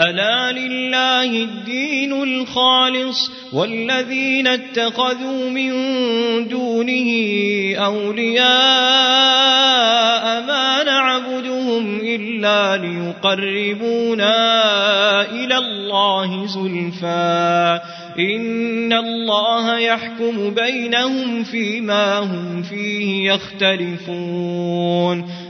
ألا لله الدين الخالص والذين اتخذوا من دونه أولياء ما نعبدهم إلا ليقربونا إلى الله زلفى. إن الله يحكم بينهم فيما هم فيه يختلفون.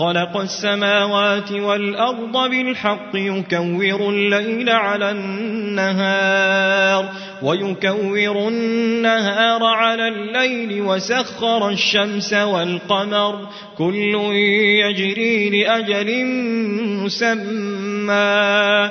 خلق السماوات والأرض بالحق يكور الليل على النهار ويكور النهار على الليل وسخر الشمس والقمر. كل يجري لأجل مسمى.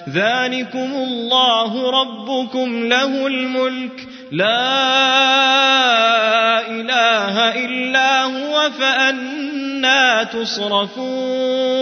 ذلكم الله ربكم له الملك. لا إله إلا هو فأنا تصرفون.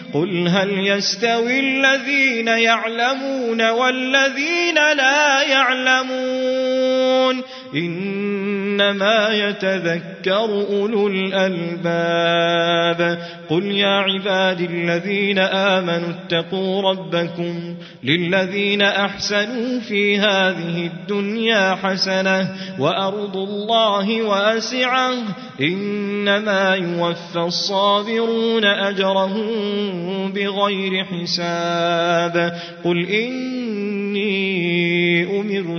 قل هل يستوي الذين يعلمون والذين لا يعلمون إنما يتذكر أولو الألباب. قل يا عبادي الذين آمنوا اتقوا ربكم للذين أحسنوا في هذه الدنيا حسنة وأرض الله واسعة. إنما يوفى الصابرون أجرهم بغير حساب. قل إني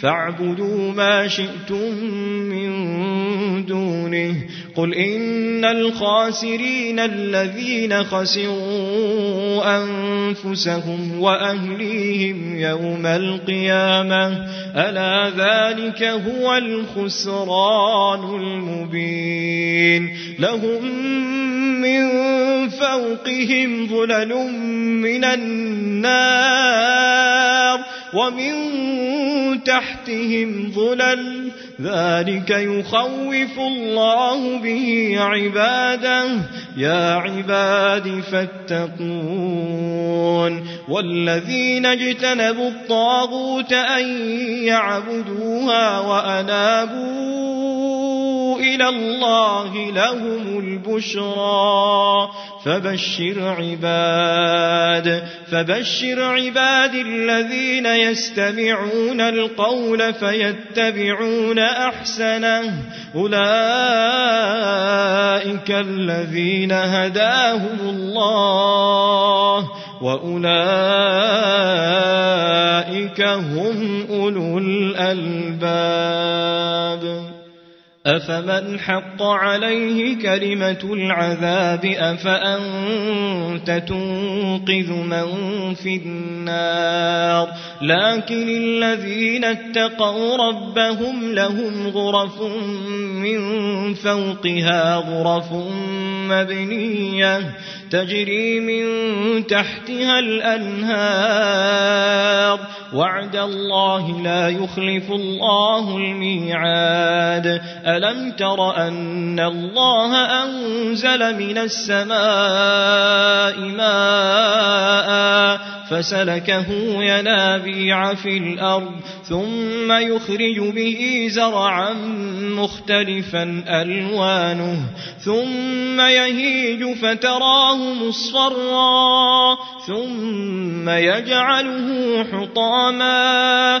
فاعبدوا ما شئتم من دونه. قل إن الخاسرين الذين خسروا أنفسهم وأهليهم يوم القيامة. ألا ذلك هو الخسران المبين. لهم من فوقهم ظلل من النار. ومن تحتهم ظلل ذلك يخوف الله به عباده. يا عباد فاتقون. والذين اجتنبوا الطاغوت أن يعبدوها وأنابوا إلى الله لهم البشرى. فبشر عباد فبشر عباد الذين يستمعون القول فيتبعون أحسنه. أولئك الذين هداهم الله وأولئك هم أولو الألباب. أفمن حق عليه كلمة العذاب أفأنت تنقذ من في النار لكن الذين اتقوا ربهم لهم غرف من فوقها غرف مبنية تجري من تحتها الأنهار. وعد الله لا يخلف الله الميعاد. ألم تر أن الله أنزل من السماء ماء فسلكه ينابيع في الأرض ثم يخرج به زرعا مختلفا ألوانه ثم يهيج فتراه مصفرا ثم يجعله حطاما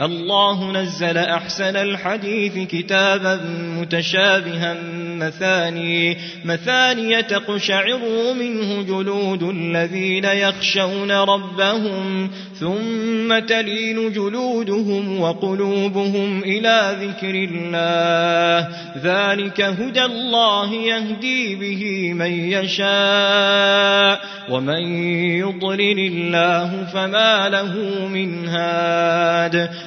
الله نزل أحسن الحديث كتابا متشابها مثاني مثاني تقشعر منه جلود الذين يخشون ربهم ثم تلين جلودهم وقلوبهم إلى ذكر الله ذلك هدى الله يهدي به من يشاء ومن يضلل الله فما له من هاد.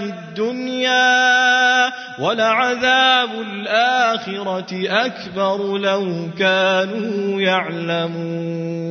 الدنيا ولعذاب الآخرة أكبر لو كانوا يعلمون.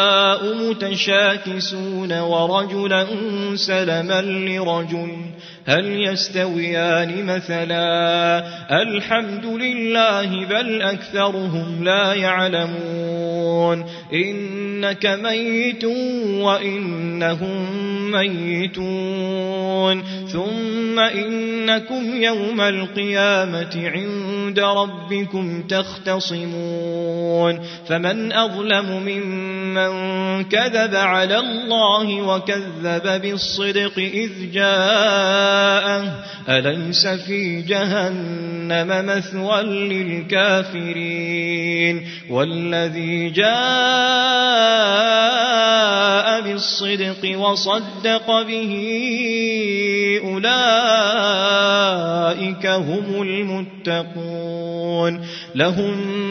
متشاكسون ورجلا سلما لرجل هل يستويان مثلا؟ الحمد لله بل أكثرهم لا يعلمون. إنك ميت وإنهم ميتون. ثم إنكم يوم القيامة عند ربكم تختصمون. فمن أظلم ممن من كذب على الله وكذب بالصدق إذ جاءه أليس في جهنم مثوى للكافرين والذي جاء بالصدق وصدق به أولئك هم المتقون لهم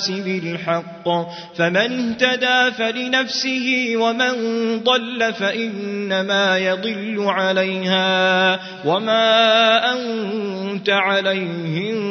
بالحق. فمن اهتدى فلنفسه ومن ضل فإنما يضل عليها. وما أنت عليهم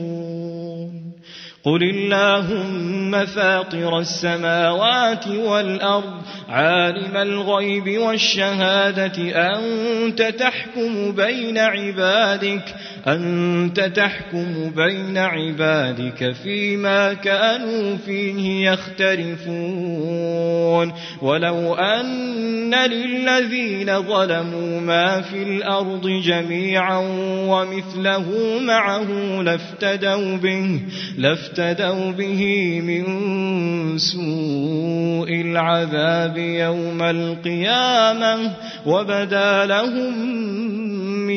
قل اللهم فاطر السماوات والأرض عالم الغيب والشهادة أنت تحكم بين عبادك أنت تحكم بين عبادك فيما كانوا فيه يختلفون. ولو أن للذين ظلموا ما في الأرض جميعا ومثله معه لافتدوا به لافتدوا به من سوء العذاب يوم القيامة وبدا لهم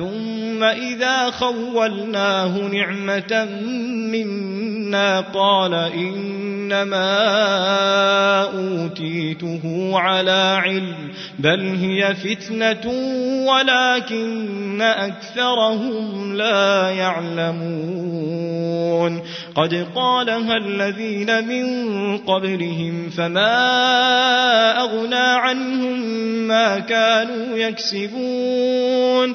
ثم إذا خولناه نعمة منا قال إن إنما أوتيته على علم بل هي فتنة ولكن أكثرهم لا يعلمون. قد قالها الذين من قبلهم فما أغنى عنهم ما كانوا يكسبون.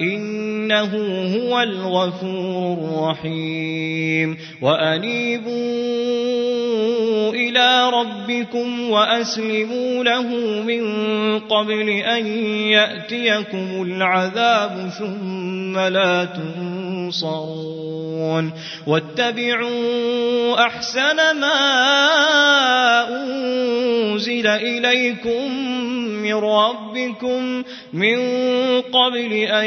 إنه هو الغفور الرحيم. وأنيبوا إلى ربكم وأسلموا له من قبل أن يأتيكم العذاب ثم لا تنصرون. واتبعوا أحسن ما أنزل إليكم من ربكم من قبل أن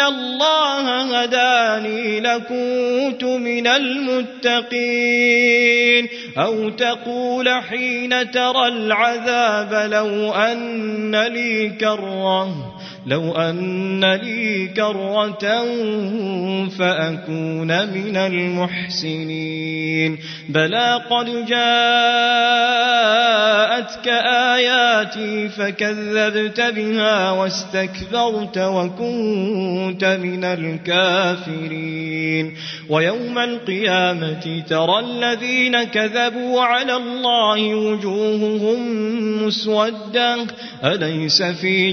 الله هداني لكنت من المتقين أو تقول حين ترى العذاب لو أن لي كرة لو أن لي كرة فأكون من المحسنين. بلى قد جاءتك آياتي فكذبت بها واستكبرت وكنت من الكافرين. ويوم القيامة ترى الذين كذبوا على الله وجوههم مسودة. أليس في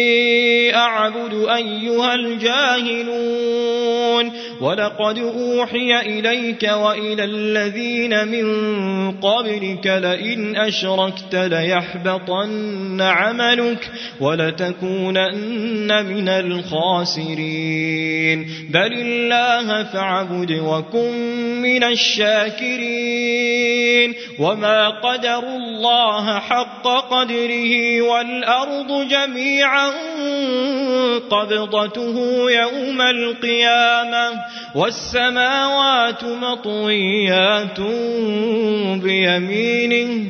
أعبد أيها الجاهلون. ولقد أوحي إليك وإلى الذين من قبلك لئن أشركت ليحبطن عملك ولتكونن من الخاسرين. بل الله فاعبد وكن من الشاكرين. وما قدر الله حق قدره والأرض جميعا قبضته يوم القيامة والسماوات مطويات بيمينه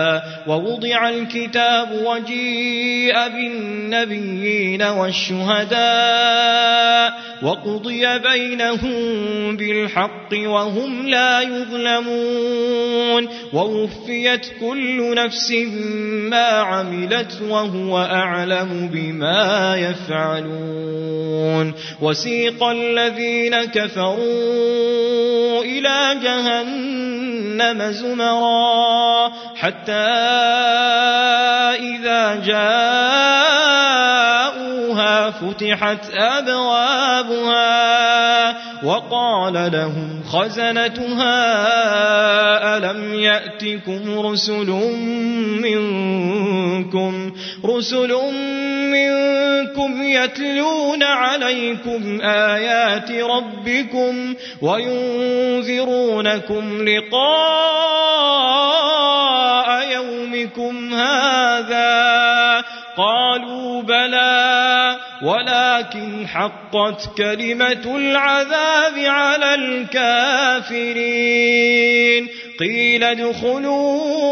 ووضع الكتاب وجيء بالنبيين والشهداء وقضي بينهم بالحق وهم لا يظلمون ووفيت كل نفس ما عملت وهو أعلم بما يفعلون وسيق الذين كفروا إلى جهنم زمرا حتى إذا جاءوها فتحت أبوابها. وقال لهم خزنتها ألم يأتكم رسل منكم رسل منكم يتلون عليكم آيات ربكم وينذرونكم لقاء يومكم هذا قالوا بلى ولكن حقت كلمة العذاب على الكافرين. قيل ادخلوا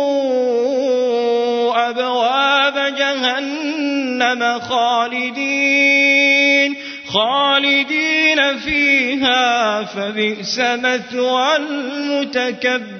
أبواب جهنم خالدين. خالدين فيها فبئس مثوى المتكبرين.